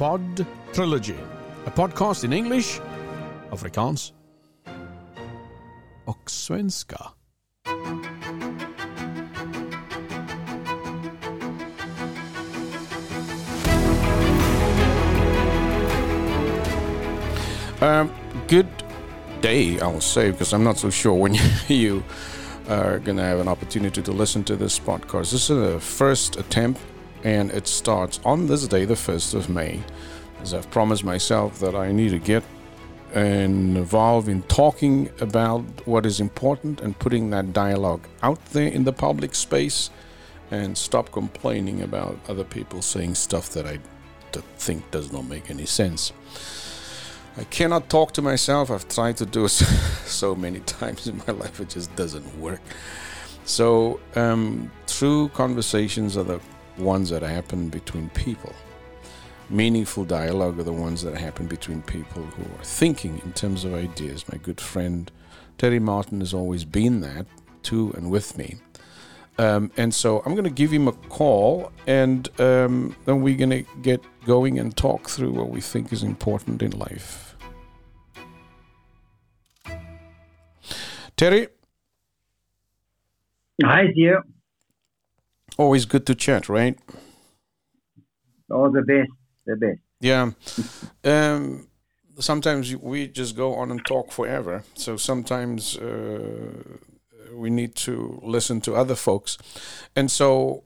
Pod Trilogy, a podcast in English, Afrikaans och svenska. Um, good day, I'll say, because I'm not so sure when you are going to have an opportunity to listen to this podcast. This is the first attempt, and it starts on this day, the 1st of May, as I've promised myself that I need to get involved in talking about what is important and putting that dialogue out there in the public space and stop complaining about other people saying stuff that I think does not make any sense. I cannot talk to myself. I've tried to do it so many times in my life, it just doesn't work. So, um, true conversations are the ones that happen between people. Meaningful dialogue are the ones that happen between people who are thinking in terms of ideas. My good friend Terry Martin has always been that to and with me. Um, and so I'm going to give him a call, and um, then we're going to get going and talk through what we think is important in life. Terry, Hi, dear. Always good to chat, right? All the best, the best. Yeah. Um, sometimes we just go on and talk forever. So sometimes uh, we need to listen to other folks. And so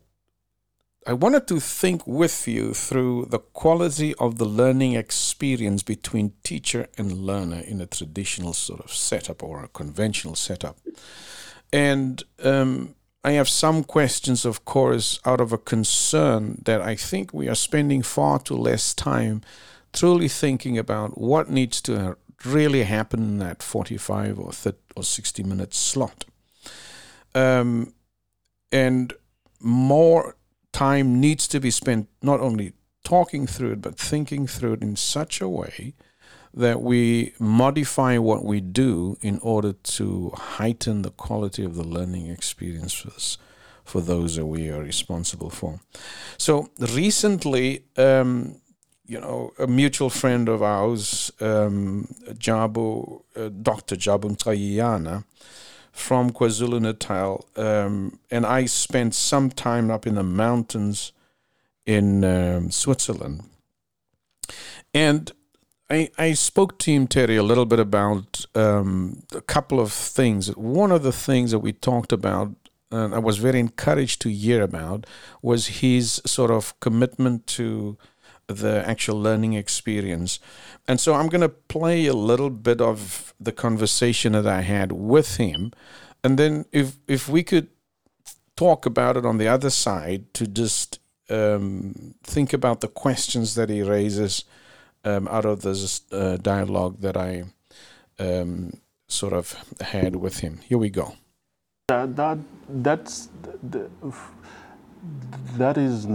I wanted to think with you through the quality of the learning experience between teacher and learner in a traditional sort of setup or a conventional setup. And um, I have some questions, of course, out of a concern that I think we are spending far too less time truly thinking about what needs to really happen in that 45 or 30 or 60 minute slot. Um, and more time needs to be spent not only talking through it, but thinking through it in such a way that we modify what we do in order to heighten the quality of the learning experience for, for those that we are responsible for. So recently, um, you know, a mutual friend of ours, um, Jabu, uh, Dr. Jabu Ncayiyana from KwaZulu Natal, um, and I spent some time up in the mountains in um, Switzerland. And I, I spoke to him, Terry, a little bit about um, a couple of things. One of the things that we talked about, and I was very encouraged to hear about, was his sort of commitment to the actual learning experience. And so I'm going to play a little bit of the conversation that I had with him. And then if, if we could talk about it on the other side to just um, think about the questions that he raises um, out of this uh, dialogue that I um, sort of had with him. Here we go. That, that that's the, that is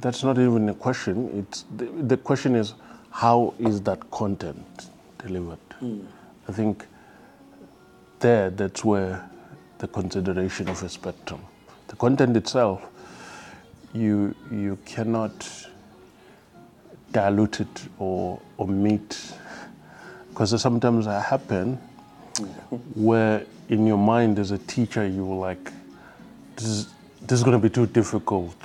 that's not even a question. It's the, the question is how is that content delivered? I think there that's where the consideration of a spectrum. The content itself, you you cannot dilute it or omit because sometimes that happen where in your mind as a teacher you were like this is, this is going to be too difficult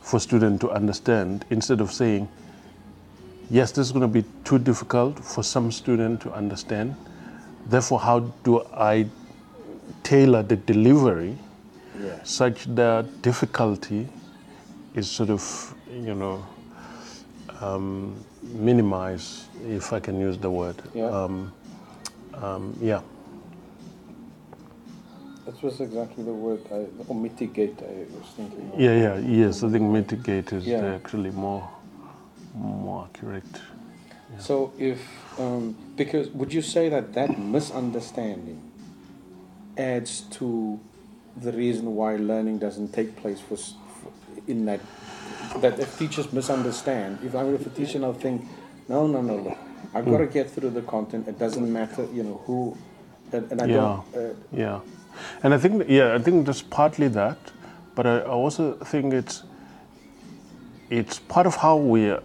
for student to understand instead of saying yes this is going to be too difficult for some student to understand. Therefore how do i tailor the delivery such that difficulty is sort of you know um, minimize if i can use the word Yeah. um, um, yeah That was exactly the word, I, or mitigate, I was thinking. Yeah, yeah, yes. I think mitigate is Yeah. actually more, more accurate. So, if um, because would you say that that misunderstanding adds to the reason why learning doesn't take place for, for in that that if teachers misunderstand, if I if a teacher now think, no, no, no, look, I've got to get through the content. It doesn't matter, you know who, and, and I Yeah. don't. Uh, Yeah, and I think yeah, I think that's partly that, but I I also think it's it's part of how we are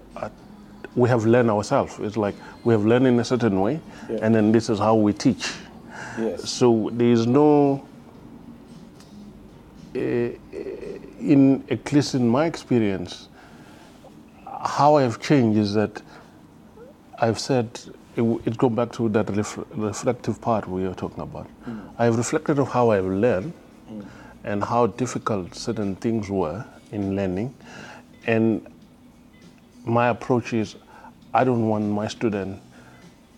we have learned ourselves. It's like we have learned in a certain way, Yeah. and then this is how we teach. Yes. So there is no, uh, in at least in my experience, how I've changed is that I've said it, it goes back to that ref, reflective part we were talking about. Mm. I've reflected of how I've learned and how difficult certain things were in learning, and my approach is I don't want my student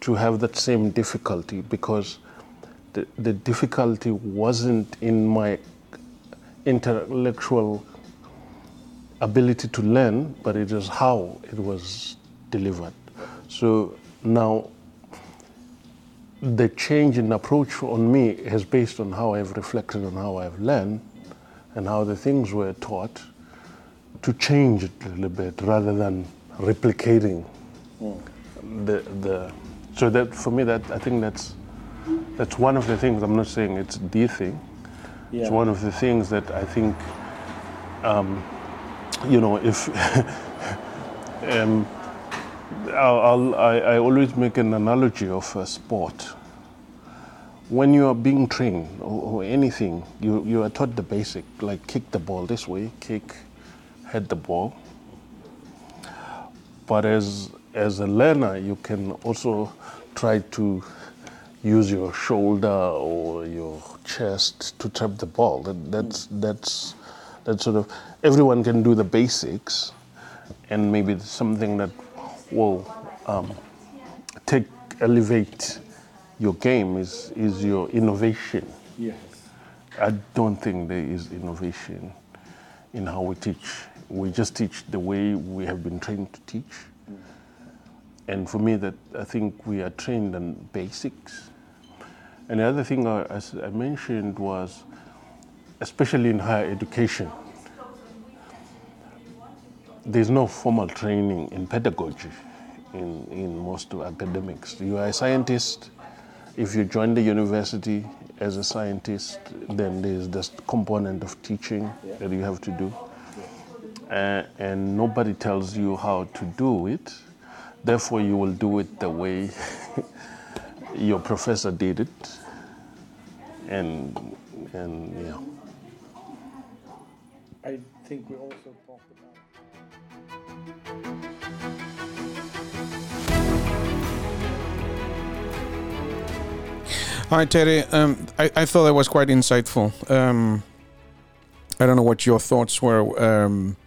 to have that same difficulty because the, the difficulty wasn't in my intellectual ability to learn, but it is how it was delivered. So now the change in approach on me is based on how I've reflected on how I've learned and how the things were taught to change it a little bit rather than replicating hmm. the the so that for me that I think that's that's one of the things I'm not saying it's the thing it's one of the things that I think um, you know if um, I'll, I'll, I, I always make an analogy of a sport. When you are being trained or, or anything you, you are taught the basic like kick the ball this way kick head the ball. But as as a learner you can also try to use your shoulder or your chest to trap the ball that, that's that's that's sort of everyone can do the basics and maybe something that will um, take elevate your game is is your innovation Yes. I don't think there is innovation in how we teach. We just teach the way we have been trained to teach. And for me, that I think we are trained on basics. And the other thing, I, as I mentioned, was especially in higher education, there's no formal training in pedagogy in, in most of academics. You are a scientist. If you join the university as a scientist, then there's this component of teaching that you have to do. Uh, and nobody tells you how to do it. Therefore, you will do it the way your professor did it. And, and yeah. I think we also talked about. Hi, Terry. Um, I, I thought that was quite insightful. Um, I don't know what your thoughts were. Um,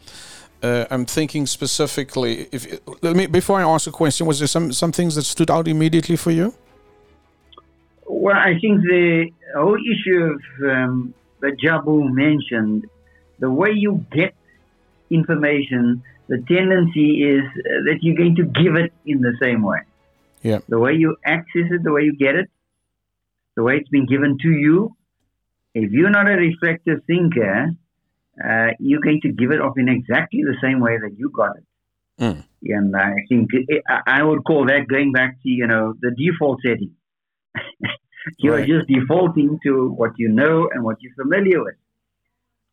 uh, I'm thinking specifically. If let me before I ask a question, was there some some things that stood out immediately for you? Well, I think the whole issue of um, that Jabu mentioned, the way you get information, the tendency is uh, that you're going to give it in the same way. Yeah. The way you access it, the way you get it, the way it's been given to you. If you're not a reflective thinker, uh, you're going to give it off in exactly the same way that you got it. Mm. And I think I would call that going back to you know the default setting. You're Right. just defaulting to what you know and what you're familiar with,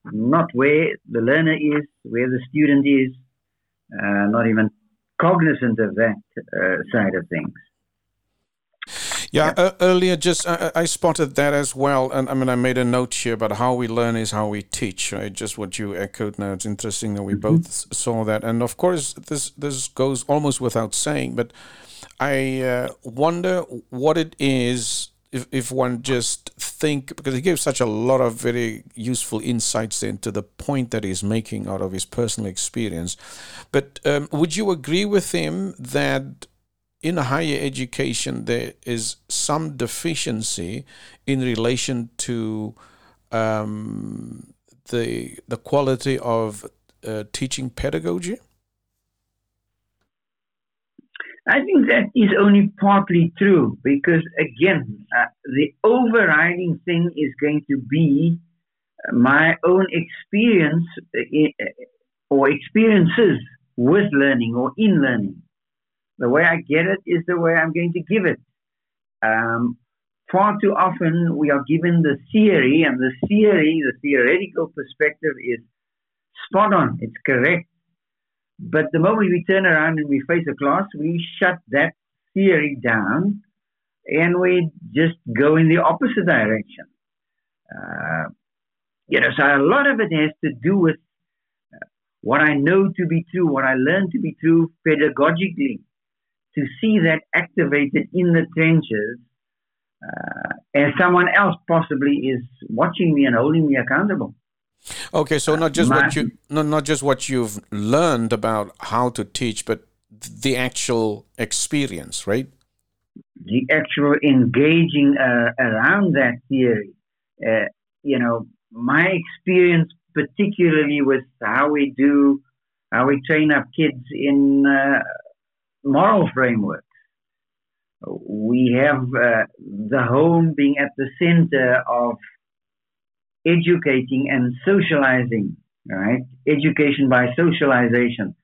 not where the learner is, where the student is, uh, not even cognizant of that uh, side of things. Yeah, uh, earlier just I, I I spotted that as well, and I mean I made a note here about how we learn is how we teach. Right, just what you echoed. Now it's interesting that we both saw that, and of course this this goes almost without saying, but I uh, wonder what it is if if one just think because he gives such a lot of very useful insights into the point that he's making out of his personal experience. But um, would you agree with him that in higher education there is some deficiency in relation to um, the the quality of uh, teaching pedagogy? I think that is only partly true because, again, uh, the overriding thing is going to be uh, my own experience uh, or experiences with learning or in learning. The way I get it is the way I'm going to give it. Um, far too often we are given the theory, and the theory, the theoretical perspective is spot on, it's correct. but the moment we turn around and we face a class, we shut that theory down and we just go in the opposite direction. Uh, you know, so a lot of it has to do with uh, what I know to be true, what I learn to be true pedagogically, to see that activated in the trenches, uh, and someone else possibly is watching me and holding me accountable. Okay, so not just what you not, not just what you've learned about how to teach, but the actual experience, right? The actual engaging uh, around that theory. Uh, you know, my experience, particularly with how we do, how we train up kids in uh, moral frameworks. We have uh, the home being at the center of educating and socializing, right? Education by socialization.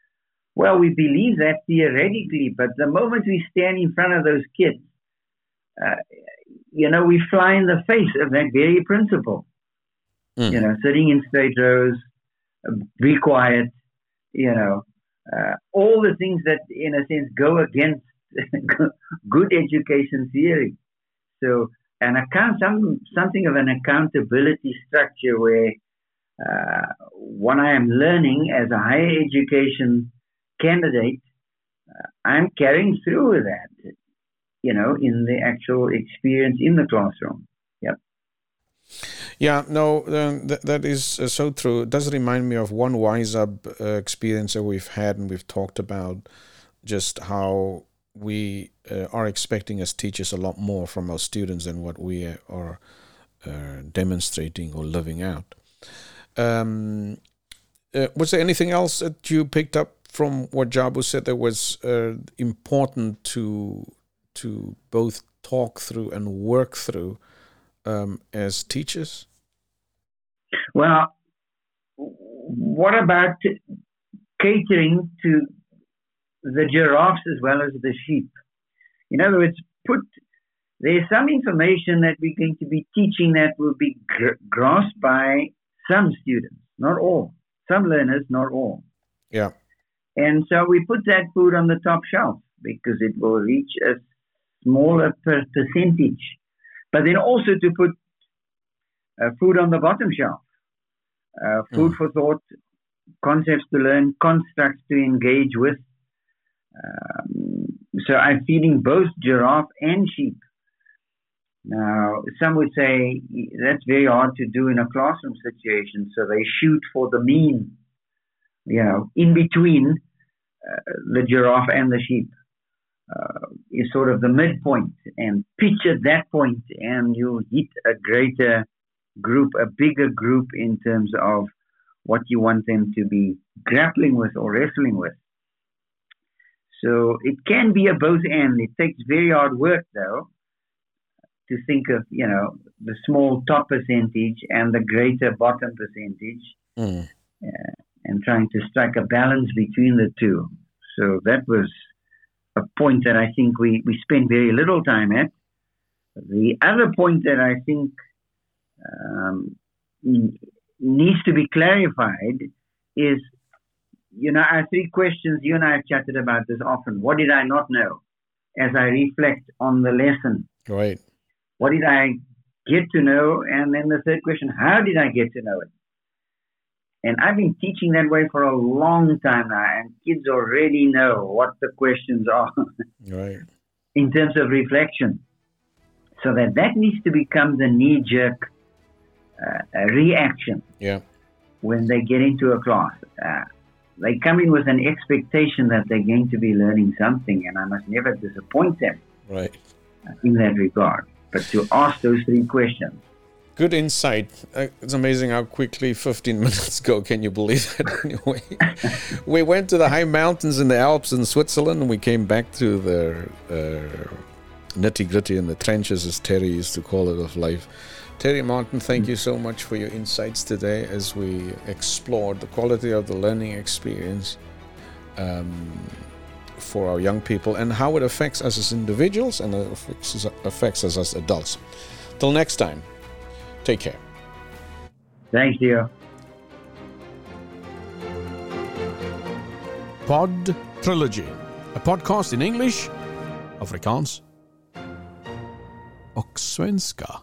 Well, we believe that theoretically, but the moment we stand in front of those kids, uh, you know, we fly in the face of that very principle. Mm. You know, sitting in straight rows, be quiet, you know, uh, all the things that, in a sense, go against good education theory. So, an account, some, something of an accountability structure where uh, what I am learning as a higher education candidate, uh, I'm carrying through with that, you know, in the actual experience in the classroom. Yeah, no, um, th- that is uh, so true. It does remind me of one Wise Up uh, experience that we've had, and we've talked about just how we uh, are expecting as teachers a lot more from our students than what we are uh, demonstrating or living out. Um, uh, was there anything else that you picked up from what Jabu said that was uh, important to to both talk through and work through um, as teachers? Well, what about catering to the giraffes as well as the sheep? In other words, put there's some information that we're going to be teaching that will be gr- grasped by some students, not all. Some learners, not all. Yeah. And so we put that food on the top shelf because it will reach a smaller per percentage but then also to put uh, food on the bottom shelf, uh, food mm. for thought, concepts to learn, constructs to engage with. Um, so I'm feeding both giraffe and sheep. Now, some would say that's very hard to do in a classroom situation, so they shoot for the mean, you know, in between uh, the giraffe and the sheep uh, is sort of the midpoint and pitch at that point and you hit a greater group, a bigger group in terms of what you want them to be grappling with or wrestling with. So it can be a both and. It takes very hard work though to think of, you know, the small top percentage and the greater bottom percentage mm. uh, and trying to strike a balance between the two. So that was a point that I think we, we spend very little time at. The other point that I think um, needs to be clarified is, you know, our three questions, you and I have chatted about this often. What did I not know as I reflect on the lesson? Right. What did I get to know? And then the third question, how did I get to know it? And I've been teaching that way for a long time now, and kids already know what the questions are. right. In terms of reflection. So that that needs to become the knee jerk uh, reaction. Yeah. When they get into a class. Uh, they come in with an expectation that they're going to be learning something, and I must never disappoint them. Right. In that regard. But to ask those three questions Good insight. Uh, it's amazing how quickly 15 minutes go. Can you believe it? anyway, we went to the high mountains in the Alps in Switzerland, and we came back to the uh, nitty gritty in the trenches, as Terry used to call it, of life. Terry Martin, thank you so much for your insights today as we explored the quality of the learning experience um, for our young people and how it affects us as individuals and affects us as adults. Till next time. Take care. Thank you. Pod Trilogy. A podcast in English, Afrikaans och svenska.